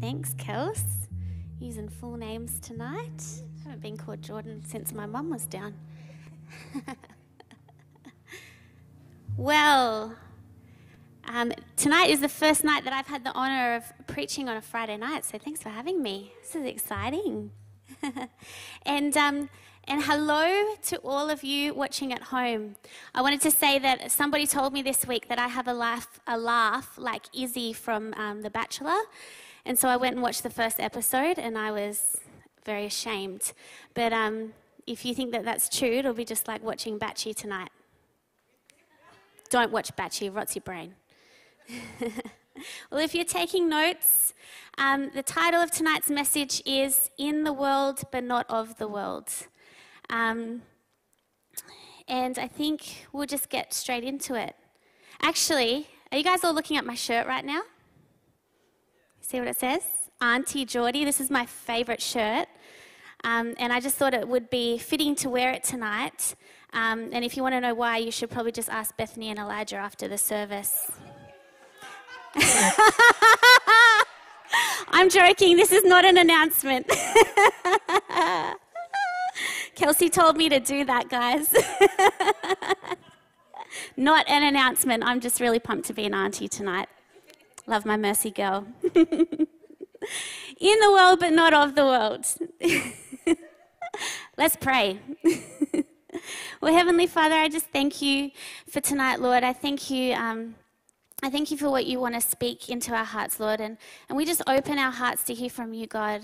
Thanks, Kels. Using full names tonight. I haven't been called Jordan since my mum was down. well, um, tonight is the first night that I've had the honour of preaching on a Friday night, so thanks for having me. This is exciting. and um, and hello to all of you watching at home. I wanted to say that somebody told me this week that I have a laugh, a laugh like Izzy from um, The Bachelor, and so I went and watched the first episode, and I was very ashamed. But um, if you think that that's true, it'll be just like watching Batchy tonight. Don't watch Batchy, it rots your brain. well, if you're taking notes, um, the title of tonight's message is In the World but Not of the World. Um, and I think we'll just get straight into it. Actually, are you guys all looking at my shirt right now? See what it says? Auntie Jordie. This is my favourite shirt. Um, and I just thought it would be fitting to wear it tonight. Um, and if you want to know why, you should probably just ask Bethany and Elijah after the service. I'm joking, this is not an announcement. Kelsey told me to do that, guys. not an announcement. I'm just really pumped to be an auntie tonight. Love my mercy girl. In the world, but not of the world. Let's pray. well, Heavenly Father, I just thank you for tonight, Lord. I thank you. Um, I thank you for what you want to speak into our hearts, Lord. And, and we just open our hearts to hear from you, God.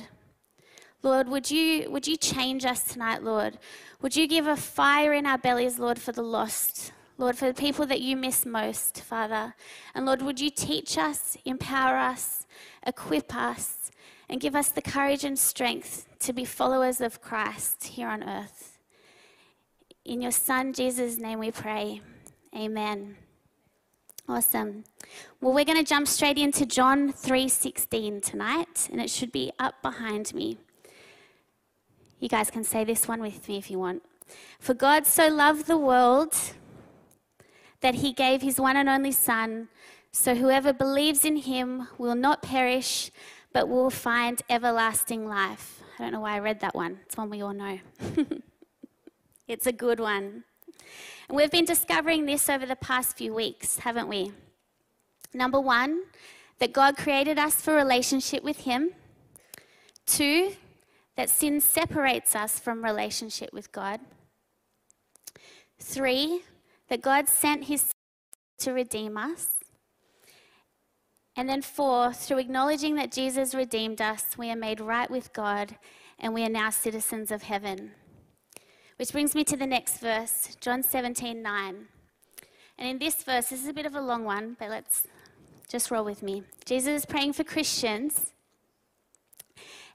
Lord, would you, would you change us tonight, Lord? Would you give a fire in our bellies, Lord, for the lost? Lord, for the people that you miss most, Father. And Lord, would you teach us, empower us, equip us, and give us the courage and strength to be followers of Christ here on earth. In your Son, Jesus' name, we pray. Amen. Awesome. Well, we're going to jump straight into John 3:16 tonight, and it should be up behind me. You guys can say this one with me if you want. For God so loved the world that he gave his one and only son, so whoever believes in him will not perish, but will find everlasting life. I don't know why I read that one. It's one we all know. it's a good one. And we've been discovering this over the past few weeks, haven't we? Number one, that God created us for relationship with Him. Two, that sin separates us from relationship with God. Three, that God sent His Son to redeem us. And then, four, through acknowledging that Jesus redeemed us, we are made right with God and we are now citizens of heaven. Which brings me to the next verse, John 17 9. And in this verse, this is a bit of a long one, but let's just roll with me. Jesus is praying for Christians,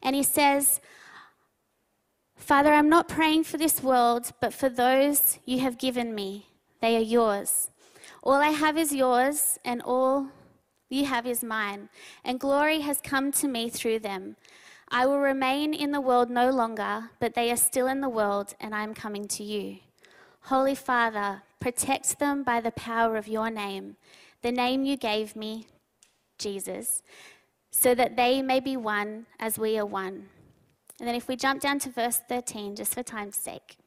and he says, Father, I'm not praying for this world, but for those you have given me. They are yours. All I have is yours, and all you have is mine, and glory has come to me through them. I will remain in the world no longer, but they are still in the world, and I am coming to you. Holy Father, protect them by the power of your name, the name you gave me, Jesus, so that they may be one as we are one. And then if we jump down to verse 13, just for time's sake.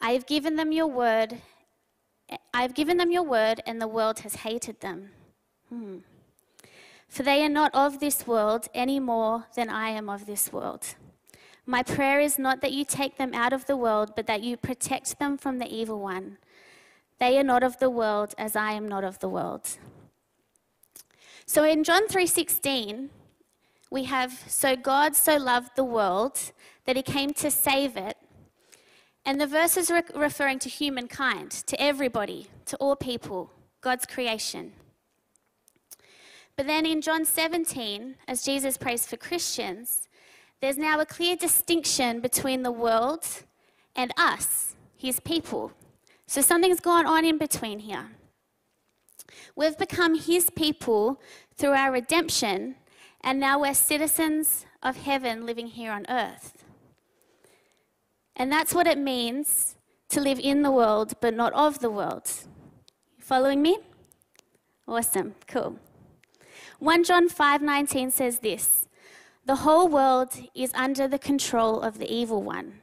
I have given them your word. I have given them your word, and the world has hated them Hmm. For they are not of this world any more than I am of this world. My prayer is not that you take them out of the world, but that you protect them from the evil one. They are not of the world as I am not of the world. So in John 3:16, we have so God so loved the world that he came to save it. And the verse is re- referring to humankind, to everybody, to all people, God's creation. But then in John 17, as Jesus prays for Christians, there's now a clear distinction between the world and us, his people. So something's gone on in between here. We've become his people through our redemption, and now we're citizens of heaven living here on earth. And that's what it means to live in the world but not of the world. You following me? Awesome, cool. 1 John 5:19 says this: "The whole world is under the control of the evil one."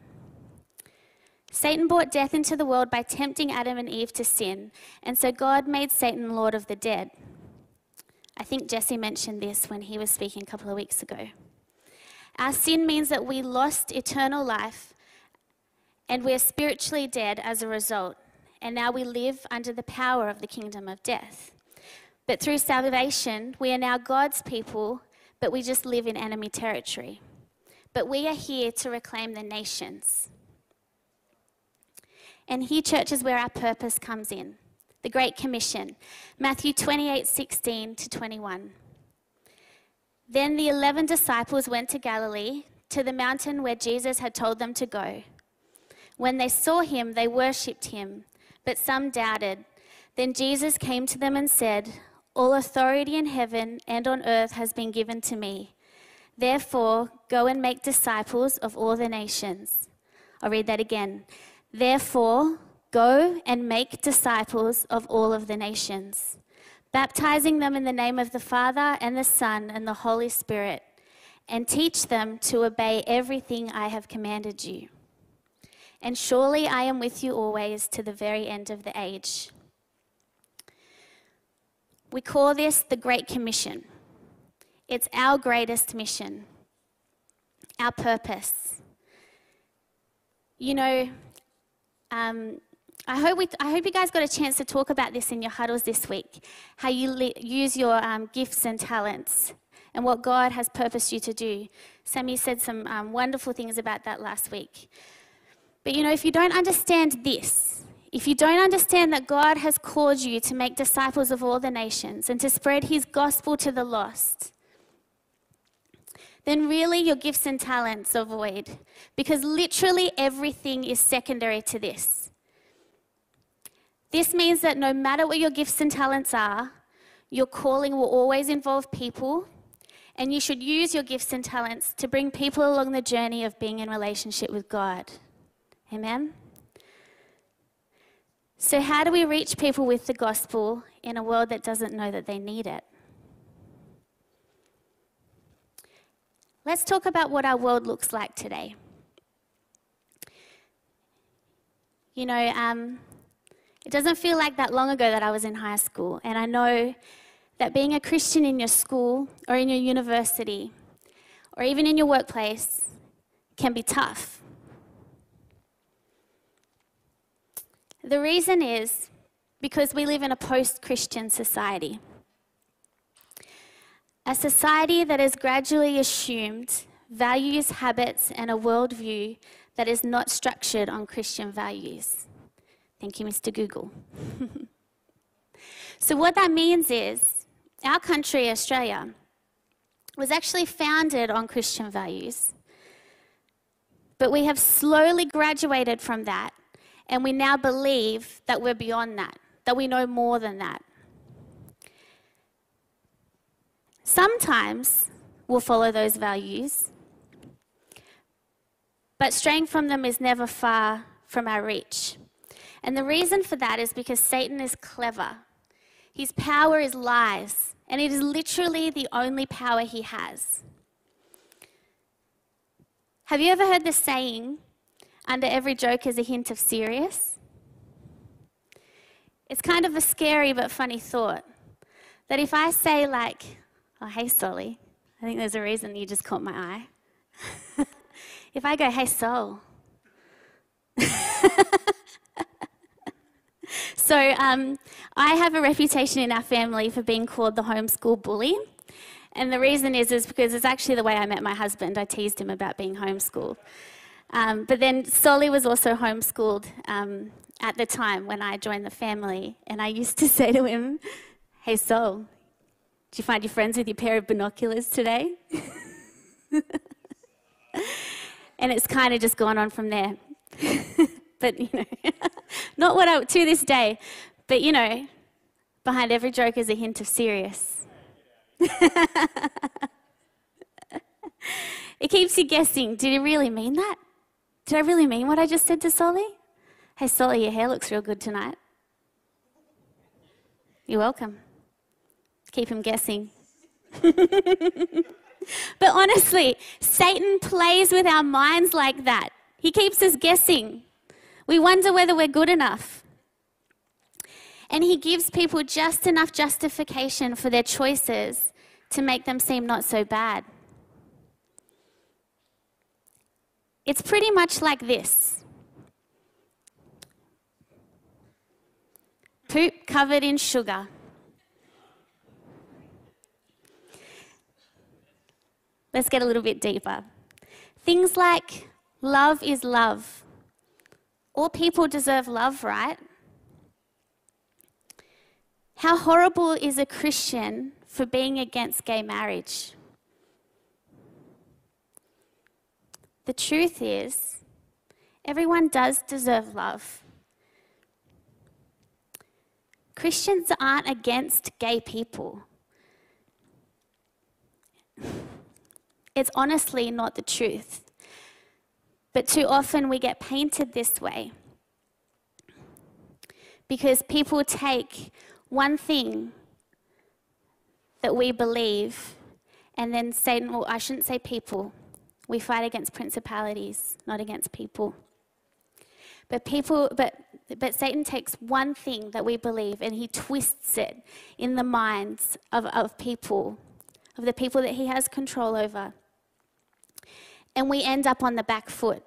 Satan brought death into the world by tempting Adam and Eve to sin, and so God made Satan Lord of the dead. I think Jesse mentioned this when he was speaking a couple of weeks ago. Our sin means that we lost eternal life and we're spiritually dead as a result, and now we live under the power of the kingdom of death. But through salvation, we are now God's people, but we just live in enemy territory. But we are here to reclaim the nations. And here, church, is where our purpose comes in the Great Commission. Matthew 28 16 to 21. Then the eleven disciples went to Galilee, to the mountain where Jesus had told them to go. When they saw him, they worshipped him, but some doubted. Then Jesus came to them and said, All authority in heaven and on earth has been given to me. Therefore, go and make disciples of all the nations. I'll read that again. Therefore, go and make disciples of all of the nations, baptizing them in the name of the Father and the Son and the Holy Spirit, and teach them to obey everything I have commanded you. And surely I am with you always to the very end of the age. We call this the Great Commission. It's our greatest mission, our purpose. You know, um, I hope, we, I hope you guys got a chance to talk about this in your huddles this week how you li- use your um, gifts and talents and what God has purposed you to do. Sammy said some um, wonderful things about that last week. But you know, if you don't understand this, if you don't understand that God has called you to make disciples of all the nations and to spread his gospel to the lost, then really your gifts and talents are void because literally everything is secondary to this. This means that no matter what your gifts and talents are, your calling will always involve people, and you should use your gifts and talents to bring people along the journey of being in relationship with God. Amen? So, how do we reach people with the gospel in a world that doesn't know that they need it? Let's talk about what our world looks like today. You know, um, it doesn't feel like that long ago that I was in high school, and I know that being a Christian in your school or in your university or even in your workplace can be tough. The reason is because we live in a post Christian society. A society that has gradually assumed values, habits, and a worldview that is not structured on Christian values. Thank you, Mr. Google. so, what that means is our country, Australia, was actually founded on Christian values. But we have slowly graduated from that, and we now believe that we're beyond that, that we know more than that. Sometimes we'll follow those values, but straying from them is never far from our reach. And the reason for that is because Satan is clever. His power is lies, and it is literally the only power he has. Have you ever heard the saying, under every joke is a hint of serious? It's kind of a scary but funny thought. That if I say, like, Oh, hey, Solly. I think there's a reason you just caught my eye. if I go, hey, Sol. so, um, I have a reputation in our family for being called the homeschool bully. And the reason is, is because it's actually the way I met my husband. I teased him about being homeschooled. Um, but then Solly was also homeschooled um, at the time when I joined the family. And I used to say to him, Hey, Sol, did you find your friends with your pair of binoculars today? and it's kind of just gone on from there. but, you know, not what I, to this day, but, you know, behind every joke is a hint of serious. it keeps you guessing. Did he really mean that? Did I really mean what I just said to Solly? Hey, Solly, your hair looks real good tonight. You're welcome keep him guessing. but honestly, Satan plays with our minds like that. He keeps us guessing. We wonder whether we're good enough. And he gives people just enough justification for their choices to make them seem not so bad. It's pretty much like this poop covered in sugar. Let's get a little bit deeper. Things like love is love. All people deserve love, right? How horrible is a Christian for being against gay marriage? The truth is, everyone does deserve love. Christians aren't against gay people. It's honestly not the truth. But too often we get painted this way because people take one thing that we believe and then say, well, I shouldn't say people. We fight against principalities, not against people. But people, but, but Satan takes one thing that we believe and he twists it in the minds of, of people, of the people that he has control over and we end up on the back foot.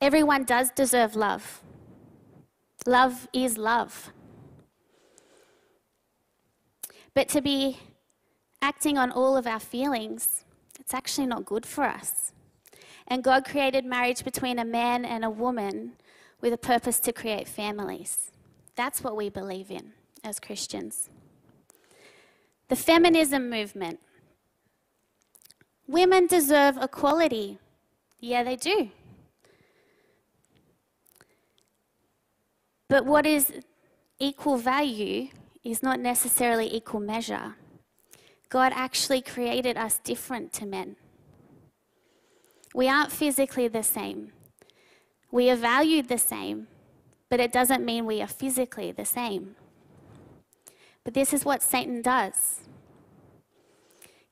Everyone does deserve love. Love is love. But to be acting on all of our feelings, it's actually not good for us. And God created marriage between a man and a woman with a purpose to create families. That's what we believe in as Christians. The feminism movement Women deserve equality. Yeah, they do. But what is equal value is not necessarily equal measure. God actually created us different to men. We aren't physically the same. We are valued the same, but it doesn't mean we are physically the same. But this is what Satan does.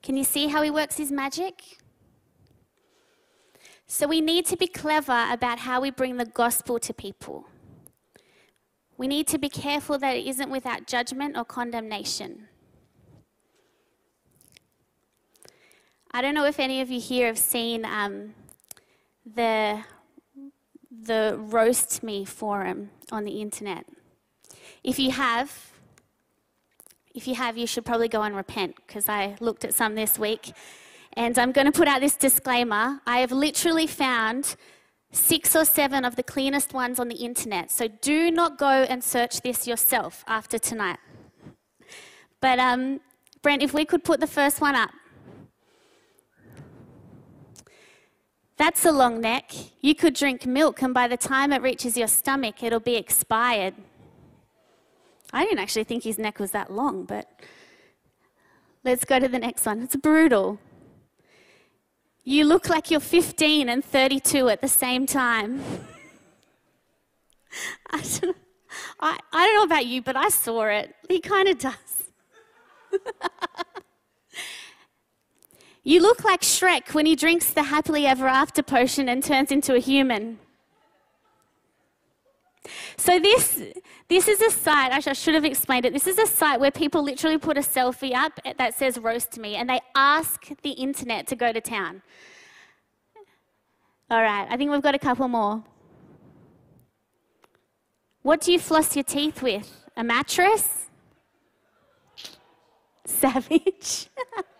Can you see how he works his magic? So we need to be clever about how we bring the gospel to people. We need to be careful that it isn't without judgment or condemnation. I don't know if any of you here have seen um, the, the Roast Me forum on the internet. If you have, if you have, you should probably go and repent because I looked at some this week. And I'm going to put out this disclaimer. I have literally found six or seven of the cleanest ones on the internet. So do not go and search this yourself after tonight. But, um, Brent, if we could put the first one up. That's a long neck. You could drink milk, and by the time it reaches your stomach, it'll be expired. I didn't actually think his neck was that long, but let's go to the next one. It's brutal. You look like you're 15 and 32 at the same time. I don't, I, I don't know about you, but I saw it. He kind of does. you look like Shrek when he drinks the happily ever after potion and turns into a human. So this, this is a site, I should have explained it. This is a site where people literally put a selfie up that says roast me and they ask the internet to go to town. All right, I think we've got a couple more. What do you floss your teeth with? A mattress? Savage.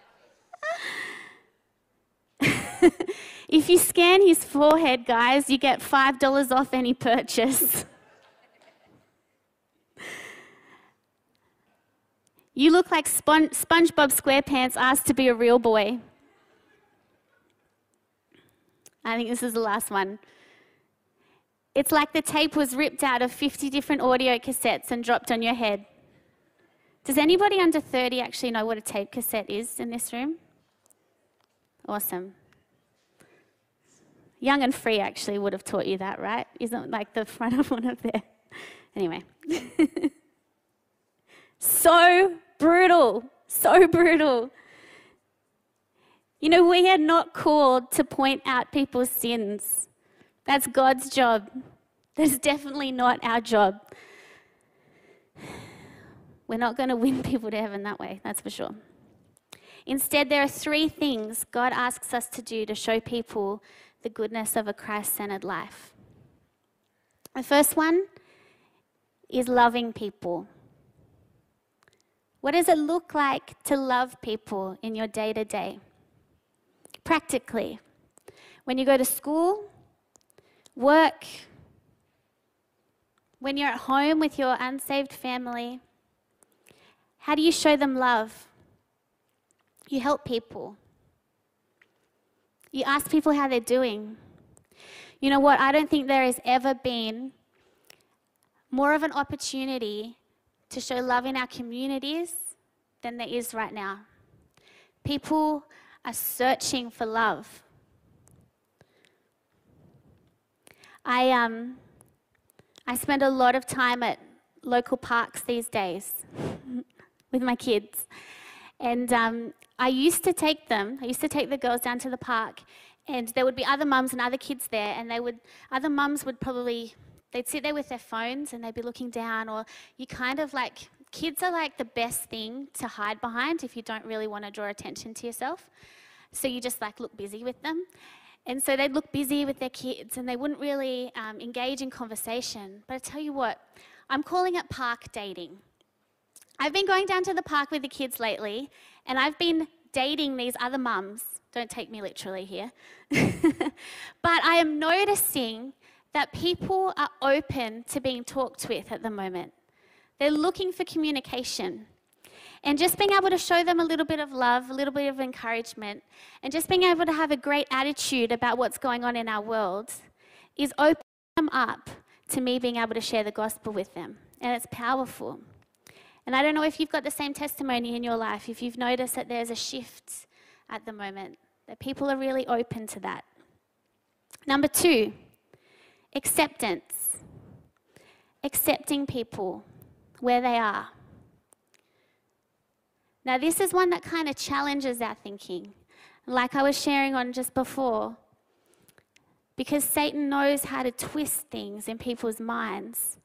if you scan his forehead, guys, you get $5 off any purchase. You look like Spon- SpongeBob SquarePants asked to be a real boy. I think this is the last one. It's like the tape was ripped out of 50 different audio cassettes and dropped on your head. Does anybody under 30 actually know what a tape cassette is in this room? Awesome. Young and Free actually would have taught you that, right? Isn't like the front of one of there. Anyway. so brutal. so brutal. You know, we are not called to point out people's sins. That's God's job. That's definitely not our job. We're not going to win people to heaven that way, that's for sure. Instead, there are three things God asks us to do to show people the goodness of a Christ centered life. The first one is loving people. What does it look like to love people in your day to day? Practically, when you go to school, work, when you're at home with your unsaved family, how do you show them love? You help people. You ask people how they're doing. You know what? I don't think there has ever been more of an opportunity to show love in our communities than there is right now. People are searching for love. I, um, I spend a lot of time at local parks these days with my kids. And um, I used to take them, I used to take the girls down to the park, and there would be other mums and other kids there, and they would, other mums would probably, they'd sit there with their phones and they'd be looking down, or you kind of like, kids are like the best thing to hide behind if you don't really want to draw attention to yourself. So you just like look busy with them. And so they'd look busy with their kids and they wouldn't really um, engage in conversation. But I tell you what, I'm calling it park dating. I've been going down to the park with the kids lately, and I've been dating these other mums. Don't take me literally here. but I am noticing that people are open to being talked with at the moment. They're looking for communication. And just being able to show them a little bit of love, a little bit of encouragement, and just being able to have a great attitude about what's going on in our world is opening them up to me being able to share the gospel with them. And it's powerful. And I don't know if you've got the same testimony in your life, if you've noticed that there's a shift at the moment, that people are really open to that. Number two, acceptance. Accepting people where they are. Now, this is one that kind of challenges our thinking, like I was sharing on just before, because Satan knows how to twist things in people's minds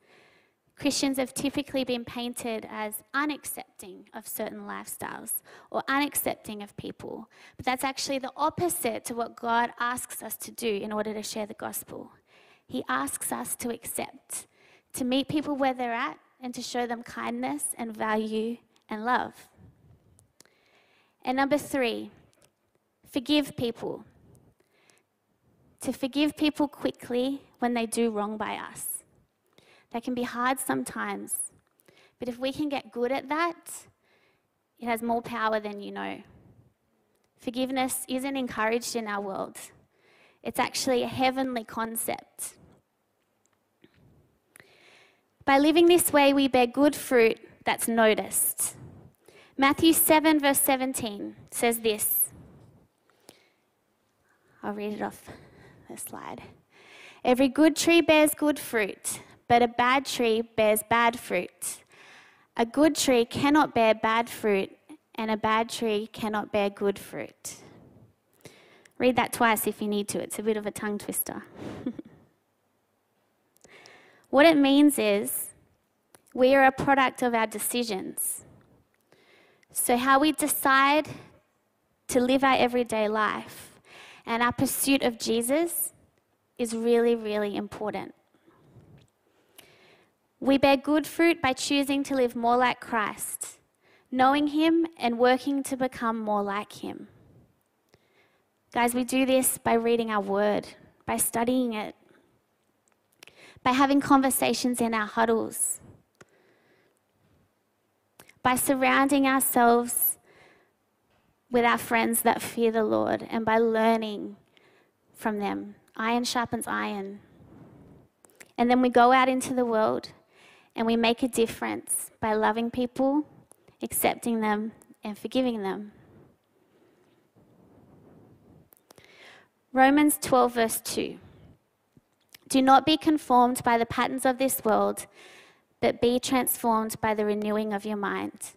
Christians have typically been painted as unaccepting of certain lifestyles or unaccepting of people. But that's actually the opposite to what God asks us to do in order to share the gospel. He asks us to accept, to meet people where they're at, and to show them kindness and value and love. And number three, forgive people. To forgive people quickly when they do wrong by us. That can be hard sometimes. But if we can get good at that, it has more power than you know. Forgiveness isn't encouraged in our world, it's actually a heavenly concept. By living this way, we bear good fruit that's noticed. Matthew 7, verse 17 says this. I'll read it off the slide. Every good tree bears good fruit, but a bad tree bears bad fruit. A good tree cannot bear bad fruit, and a bad tree cannot bear good fruit. Read that twice if you need to, it's a bit of a tongue twister. what it means is we are a product of our decisions. So, how we decide to live our everyday life and our pursuit of Jesus is really, really important. We bear good fruit by choosing to live more like Christ, knowing Him and working to become more like Him. Guys, we do this by reading our word, by studying it, by having conversations in our huddles, by surrounding ourselves with our friends that fear the Lord, and by learning from them. Iron sharpens iron. And then we go out into the world and we make a difference by loving people, accepting them, and forgiving them. Romans 12, verse 2. Do not be conformed by the patterns of this world, but be transformed by the renewing of your mind.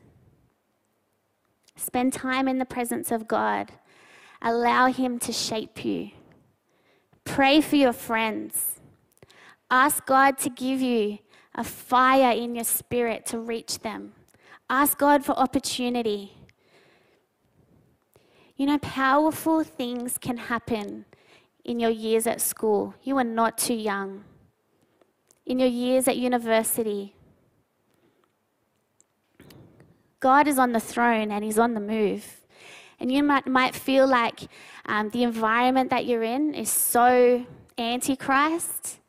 Spend time in the presence of God. Allow Him to shape you. Pray for your friends. Ask God to give you a fire in your spirit to reach them. Ask God for opportunity. You know, powerful things can happen in your years at school. You are not too young. In your years at university, God is on the throne and He's on the move. And you might, might feel like um, the environment that you're in is so antichrist,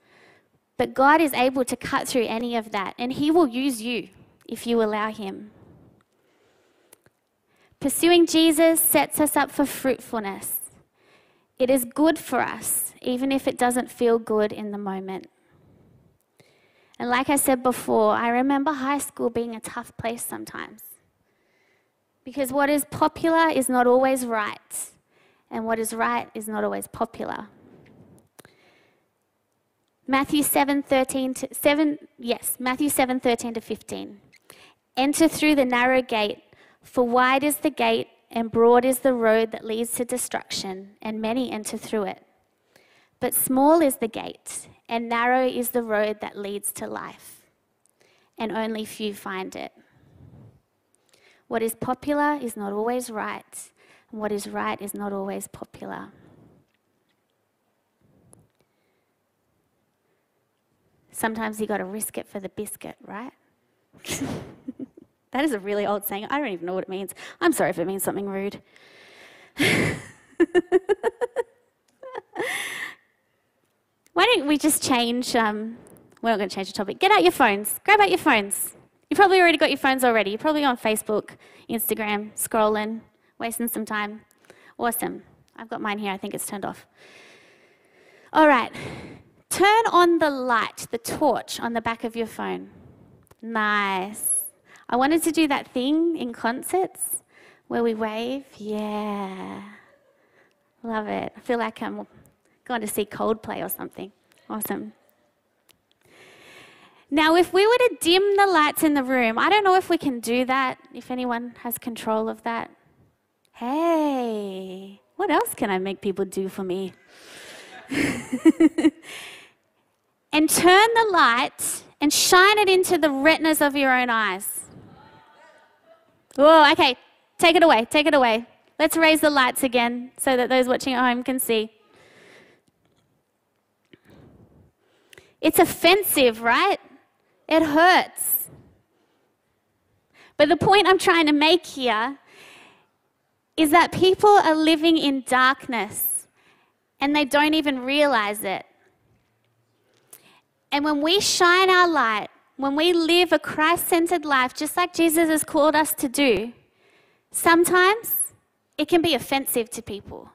but God is able to cut through any of that, and He will use you if you allow Him. Pursuing Jesus sets us up for fruitfulness. It is good for us, even if it doesn't feel good in the moment. And like I said before, I remember high school being a tough place sometimes. Because what is popular is not always right, and what is right is not always popular. Matthew 7, 13 to 7, yes, Matthew 7, 13 to 15. Enter through the narrow gate, for wide is the gate and broad is the road that leads to destruction, and many enter through it. But small is the gate, and narrow is the road that leads to life, and only few find it. What is popular is not always right, and what is right is not always popular. Sometimes you got to risk it for the biscuit, right? that is a really old saying. I don't even know what it means. I'm sorry if it means something rude. Why don't we just change? Um, we're not going to change the topic. Get out your phones. Grab out your phones. You probably already got your phones already. You're probably on Facebook, Instagram, scrolling, wasting some time. Awesome. I've got mine here. I think it's turned off. All right. Turn on the light, the torch on the back of your phone. Nice. I wanted to do that thing in concerts where we wave. Yeah. Love it. I feel like I'm going to see Coldplay or something. Awesome. Now, if we were to dim the lights in the room, I don't know if we can do that, if anyone has control of that. Hey, what else can I make people do for me? and turn the light and shine it into the retinas of your own eyes. Whoa, okay, take it away, take it away. Let's raise the lights again so that those watching at home can see. It's offensive, right? It hurts. But the point I'm trying to make here is that people are living in darkness and they don't even realize it. And when we shine our light, when we live a Christ centered life, just like Jesus has called us to do, sometimes it can be offensive to people.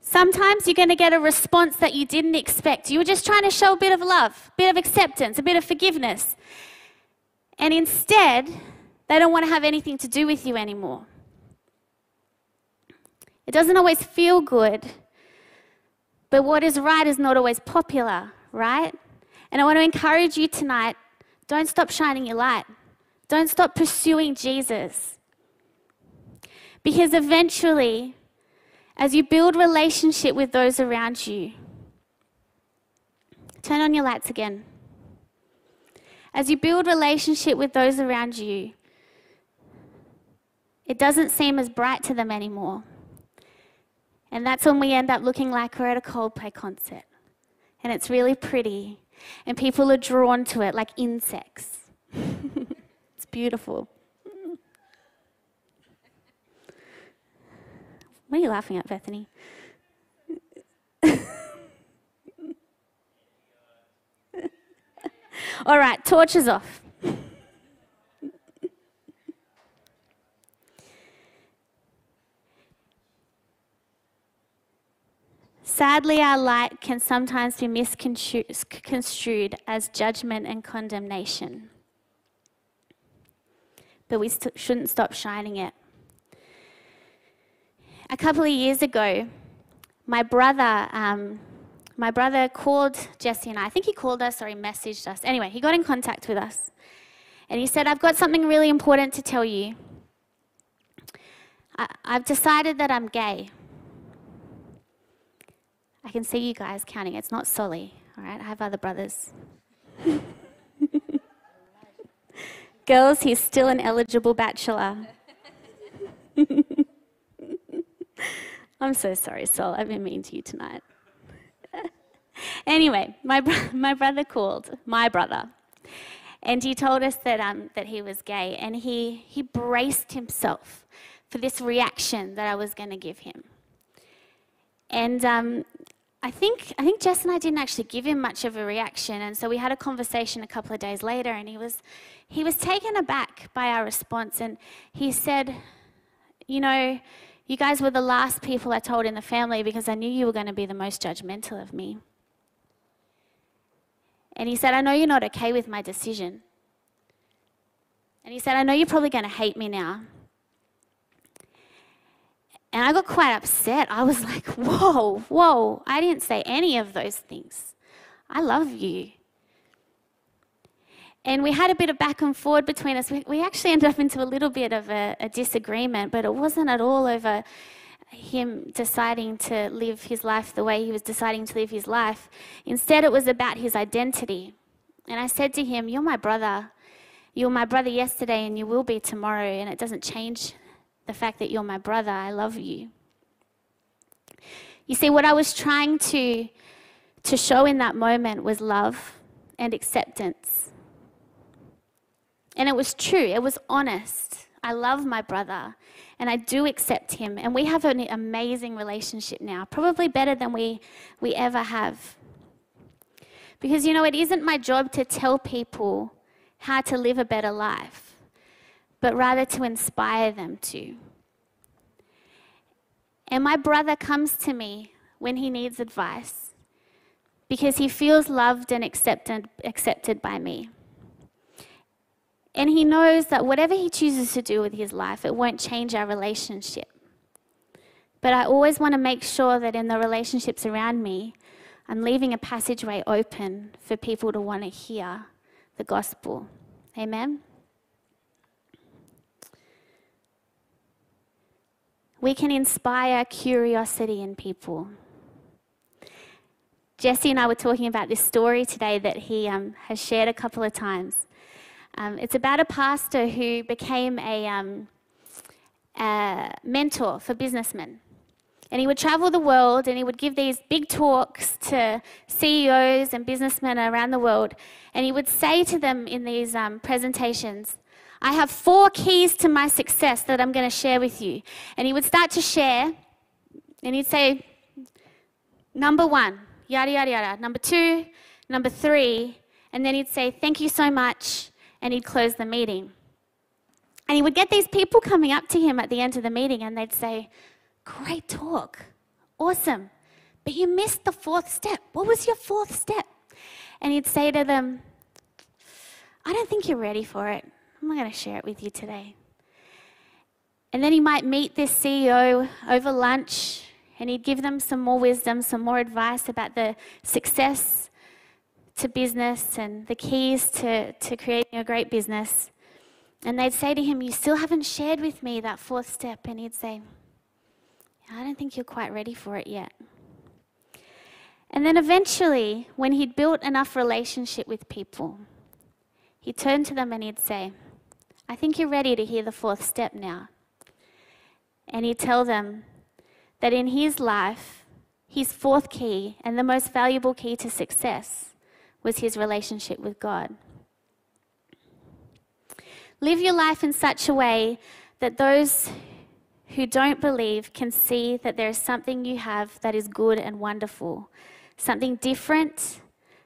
Sometimes you're going to get a response that you didn't expect. You were just trying to show a bit of love, a bit of acceptance, a bit of forgiveness. And instead, they don't want to have anything to do with you anymore. It doesn't always feel good, but what is right is not always popular right? And I want to encourage you tonight don't stop shining your light, don't stop pursuing Jesus. Because eventually, as you build relationship with those around you, turn on your lights again. As you build relationship with those around you, it doesn't seem as bright to them anymore. And that's when we end up looking like we're at a Coldplay concert and it's really pretty, and people are drawn to it like insects. it's beautiful. What are you laughing at, Bethany? All right, torches off. Sadly, our light can sometimes be misconstrued as judgment and condemnation. But we st- shouldn't stop shining it. A couple of years ago, my brother, um, my brother called Jesse and I. I think he called us or he messaged us. Anyway, he got in contact with us. And he said, I've got something really important to tell you. I, I've decided that I'm gay. I can see you guys counting. It's not Solly, all right? I have other brothers. Girls, he's still an eligible bachelor. I'm so sorry, Sol. I've been mean to you tonight. anyway, my, bro- my brother called, my brother, and he told us that, um, that he was gay, and he, he braced himself for this reaction that I was going to give him. And um, I think, I think Jess and I didn't actually give him much of a reaction, and so we had a conversation a couple of days later, and he was, he was taken aback by our response, and he said, You know, you guys were the last people I told in the family because I knew you were going to be the most judgmental of me. And he said, I know you're not okay with my decision. And he said, I know you're probably going to hate me now. And I got quite upset. I was like, whoa, whoa, I didn't say any of those things. I love you. And we had a bit of back and forward between us. We, we actually ended up into a little bit of a, a disagreement, but it wasn't at all over him deciding to live his life the way he was deciding to live his life. Instead, it was about his identity. And I said to him, You're my brother. You were my brother yesterday, and you will be tomorrow, and it doesn't change the fact that you're my brother. I love you. You see, what I was trying to, to show in that moment was love and acceptance. And it was true, it was honest. I love my brother and I do accept him. And we have an amazing relationship now, probably better than we, we ever have. Because, you know, it isn't my job to tell people how to live a better life, but rather to inspire them to. And my brother comes to me when he needs advice because he feels loved and accepted, accepted by me. And he knows that whatever he chooses to do with his life, it won't change our relationship. But I always want to make sure that in the relationships around me, I'm leaving a passageway open for people to want to hear the gospel. Amen? We can inspire curiosity in people. Jesse and I were talking about this story today that he um, has shared a couple of times. Um, it's about a pastor who became a, um, a mentor for businessmen. And he would travel the world and he would give these big talks to CEOs and businessmen around the world. And he would say to them in these um, presentations, I have four keys to my success that I'm going to share with you. And he would start to share and he'd say, Number one, yada, yada, yada. Number two, number three. And then he'd say, Thank you so much and he'd close the meeting. And he would get these people coming up to him at the end of the meeting and they'd say, Great talk, awesome, but you missed the fourth step. What was your fourth step? And he'd say to them, I don't think you're ready for it. I'm not going to share it with you today. And then he might meet this CEO over lunch and he'd give them some more wisdom, some more advice about the success to business and the keys to, to creating a great business. And they'd say to him, You still haven't shared with me that fourth step. And he'd say, I don't think you're quite ready for it yet. And then eventually, when he'd built enough relationship with people, he'd turn to them and he'd say, I think you're ready to hear the fourth step now. And he'd tell them that in his life, his fourth key and the most valuable key to success was his relationship with God. Live your life in such a way that those who don't believe can see that there is something you have that is good and wonderful, something different,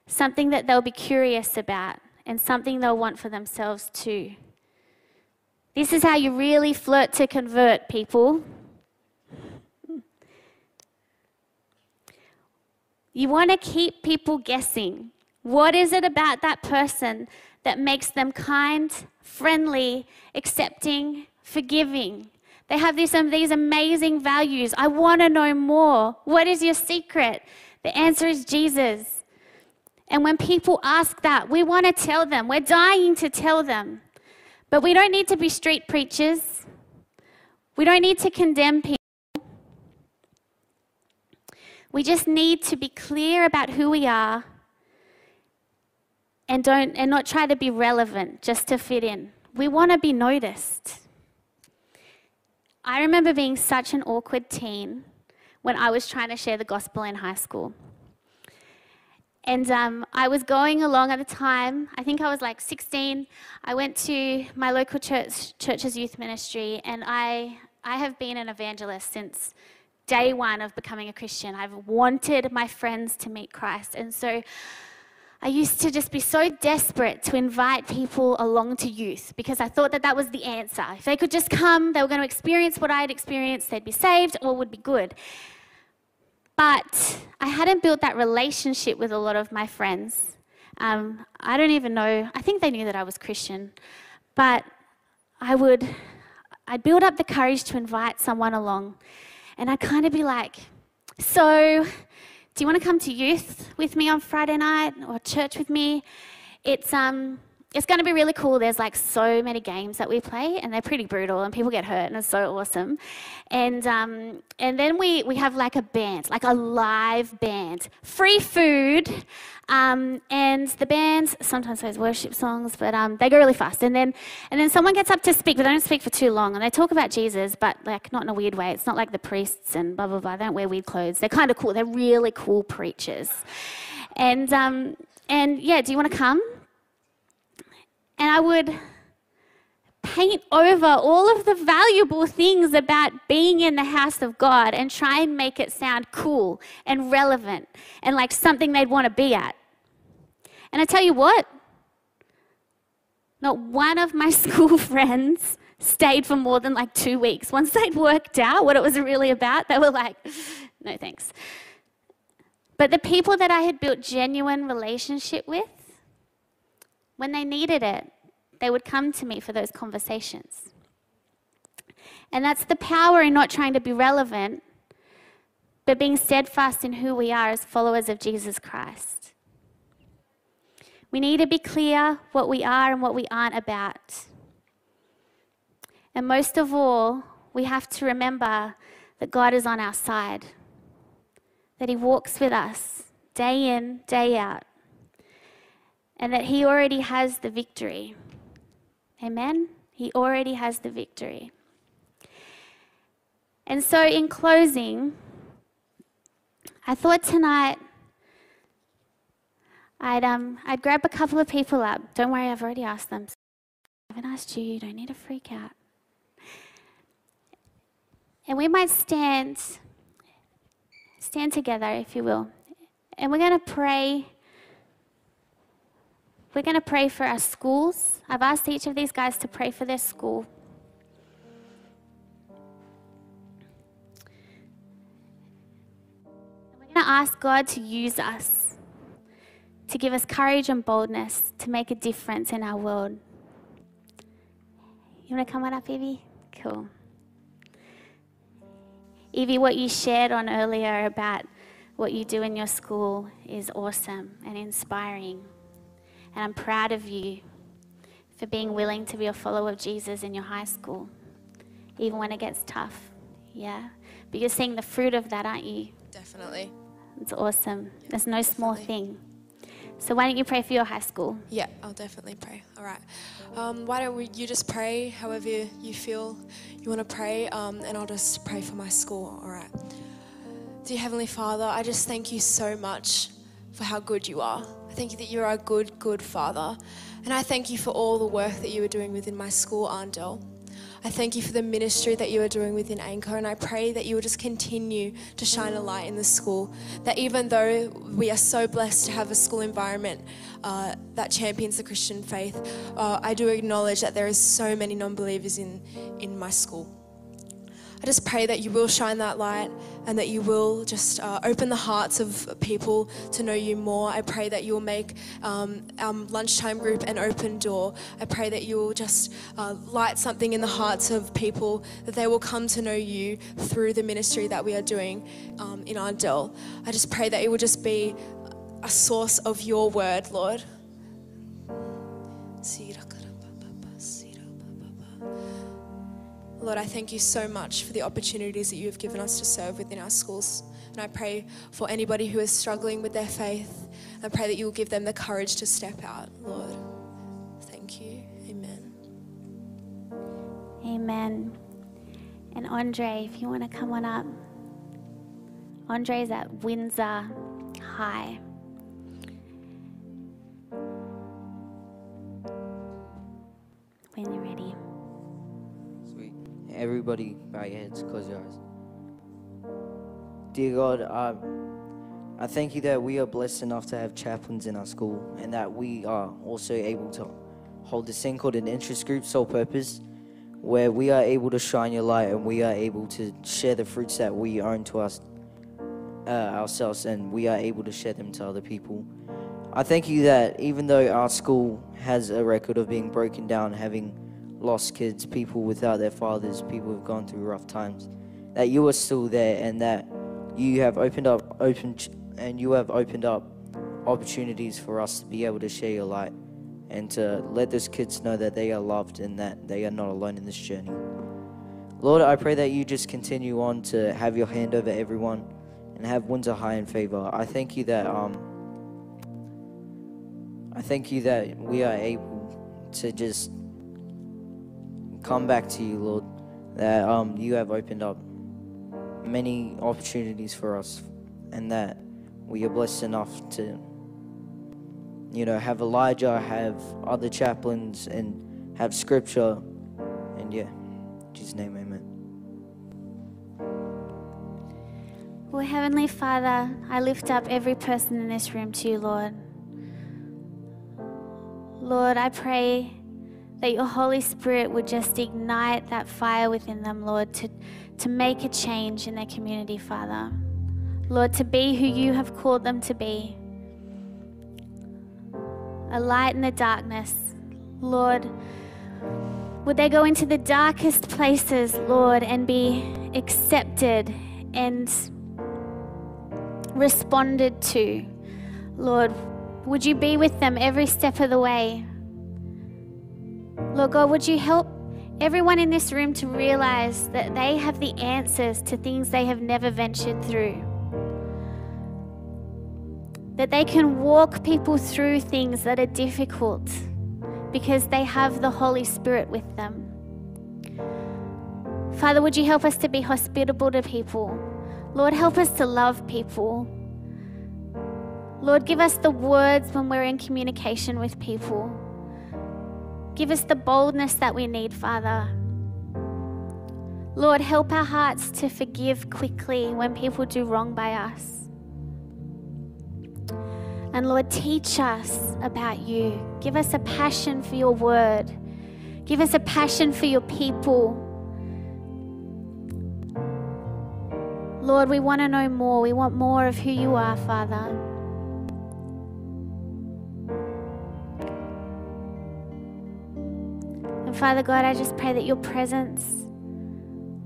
something that they'll be curious about, and something they'll want for themselves too. This is how you really flirt to convert people. You want to keep people guessing. What is it about that person that makes them kind, friendly, accepting, forgiving? They have these, um, these amazing values. I want to know more. What is your secret? The answer is Jesus. And when people ask that, we want to tell them. We're dying to tell them. But we don't need to be street preachers. We don't need to condemn people. We just need to be clear about who we are and don't and not try to be relevant just to fit in. We want to be noticed. I remember being such an awkward teen when I was trying to share the gospel in high school. And um, I was going along at the time, I think I was like 16. I went to my local church, church's youth ministry, and I, I have been an evangelist since day one of becoming a Christian. I've wanted my friends to meet Christ. And so I used to just be so desperate to invite people along to youth because I thought that that was the answer. If they could just come, they were going to experience what I had experienced, they'd be saved, or would be good. But I hadn't built that relationship with a lot of my friends. Um, I don't even know, I think they knew that I was Christian, but I would, I'd build up the courage to invite someone along, and I'd kind of be like, so, do you want to come to youth with me on Friday night or church with me? It's, um, it's going to be really cool. There's like so many games that we play, and they're pretty brutal, and people get hurt, and it's so awesome. And um, and then we we have like a band, like a live band, free food, um, and the band sometimes plays worship songs, but um, they go really fast. And then and then someone gets up to speak, but they don't speak for too long, and they talk about Jesus, but like not in a weird way. It's not like the priests and blah blah blah. They don't wear weird clothes. They're kind of cool. They're really cool preachers. And um, and yeah, do you want to come? And I would paint over all of the valuable things about being in the house of God and try and make it sound cool and relevant and like something they'd want to be at. And I tell you what, not one of my school friends stayed for more than like two weeks. Once they'd worked out what it was really about, they were like, no thanks. But the people that I had built genuine relationship with, when they needed it, they would come to me for those conversations. And that's the power in not trying to be relevant, but being steadfast in who we are as followers of Jesus Christ. We need to be clear what we are and what we aren't about. And most of all, we have to remember that God is on our side, that He walks with us day in, day out and that He already has the victory. Amen? He already has the victory. And so, in closing, I thought tonight I'd, um, I'd grab a couple of people up. Don't worry, I've already asked them. I haven't asked you, you don't need to freak out. And we might stand, stand together, if you will. And we're going to pray we're going to pray for our schools. I've asked each of these guys to pray for their school. We're going to ask God to use us, to give us courage and boldness to make a difference in our world. You want to come on up, Evie? Cool. Evie, what you shared on earlier about what you do in your school is awesome and inspiring. And I'm proud of you for being willing to be a follower of Jesus in your high school, even when it gets tough. Yeah? But you're seeing the fruit of that, aren't you? Definitely. It's awesome. Yeah, There's no definitely. small thing. So why don't you pray for your high school? Yeah, I'll definitely pray. All right. Um, why don't we, you just pray however you feel you want to pray, um, and I'll just pray for my school. All right. Dear Heavenly Father, I just thank you so much for how good you are. I thank you that you're a good, good Father. And I thank you for all the work that you are doing within my school, Arndell. I thank you for the ministry that you are doing within Anchor, and I pray that you will just continue to shine a light in the school. That even though we are so blessed to have a school environment uh, that champions the Christian faith, uh, I do acknowledge that there is so many non-believers in in my school. I just pray that you will shine that light and that you will just uh, open the hearts of people to know you more. I pray that you will make um, our lunchtime group an open door. I pray that you will just uh, light something in the hearts of people that they will come to know you through the ministry that we are doing um, in Arndell. I just pray that it will just be a source of your word, Lord. Lord, I thank you so much for the opportunities that you have given us to serve within our schools. And I pray for anybody who is struggling with their faith. I pray that you will give them the courage to step out, Lord. Thank you. Amen. Amen. And Andre, if you want to come on up. Andre's at Windsor High. When you're ready. Everybody, bow your heads, close your eyes. Dear God, I, I thank you that we are blessed enough to have chaplains in our school and that we are also able to hold this thing called an interest group, sole purpose, where we are able to shine your light and we are able to share the fruits that we own to us uh, ourselves and we are able to share them to other people. I thank you that even though our school has a record of being broken down, having lost kids, people without their fathers, people who've gone through rough times, that you are still there and that you have opened up open and you have opened up opportunities for us to be able to share your light and to let those kids know that they are loved and that they are not alone in this journey. Lord, I pray that you just continue on to have your hand over everyone and have Windsor High in favor. I thank you that um, I thank you that we are able to just come back to you, Lord. That um, you have opened up many opportunities for us, and that we are blessed enough to, you know, have Elijah, have other chaplains, and have scripture, and yeah, in Jesus' name, Amen. Well, Heavenly Father, I lift up every person in this room to you, Lord. Lord, I pray that your Holy Spirit would just ignite that fire within them, Lord, to, to make a change in their community, Father. Lord, to be who you have called them to be a light in the darkness. Lord, would they go into the darkest places, Lord, and be accepted and responded to? Lord, would you be with them every step of the way? Lord God, would you help everyone in this room to realize that they have the answers to things they have never ventured through? That they can walk people through things that are difficult because they have the Holy Spirit with them. Father, would you help us to be hospitable to people? Lord, help us to love people. Lord, give us the words when we're in communication with people. Give us the boldness that we need, Father. Lord, help our hearts to forgive quickly when people do wrong by us. And Lord, teach us about you. Give us a passion for your word. Give us a passion for your people. Lord, we want to know more. We want more of who you are, Father. Father God, I just pray that your presence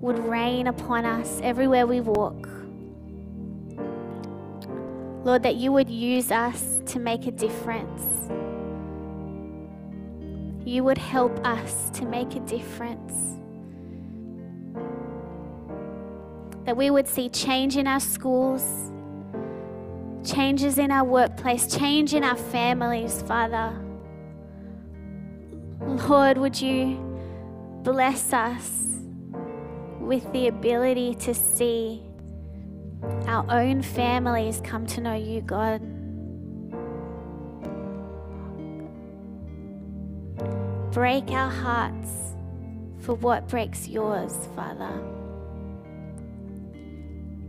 would reign upon us everywhere we walk. Lord, that you would use us to make a difference. You would help us to make a difference. That we would see change in our schools, changes in our workplace, change in our families, Father. Lord, would you bless us with the ability to see our own families come to know you, God. Break our hearts for what breaks yours, Father.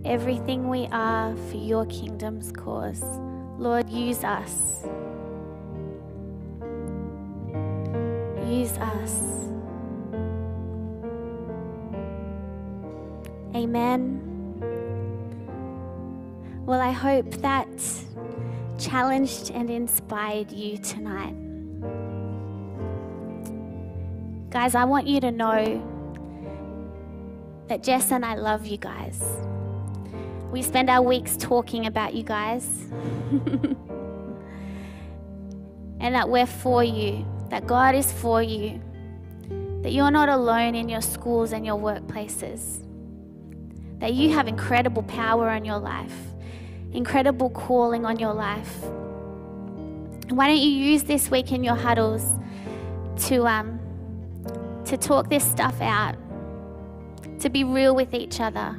Everything we are for your kingdom's cause. Lord, use us. Use us. Amen. Well, I hope that challenged and inspired you tonight. Guys, I want you to know that Jess and I love you guys. We spend our weeks talking about you guys. and that we're for you, that God is for you, that you're not alone in your schools and your workplaces, that you have incredible power on your life, incredible calling on your life. Why don't you use this week in your huddles to, um, to talk this stuff out, to be real with each other?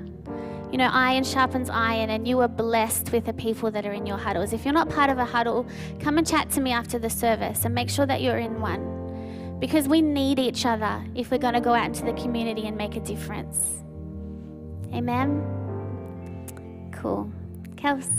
You know, iron sharpens iron, and you are blessed with the people that are in your huddles. If you're not part of a huddle, come and chat to me after the service and make sure that you're in one. Because we need each other if we're going to go out into the community and make a difference. Amen? Cool. Kels.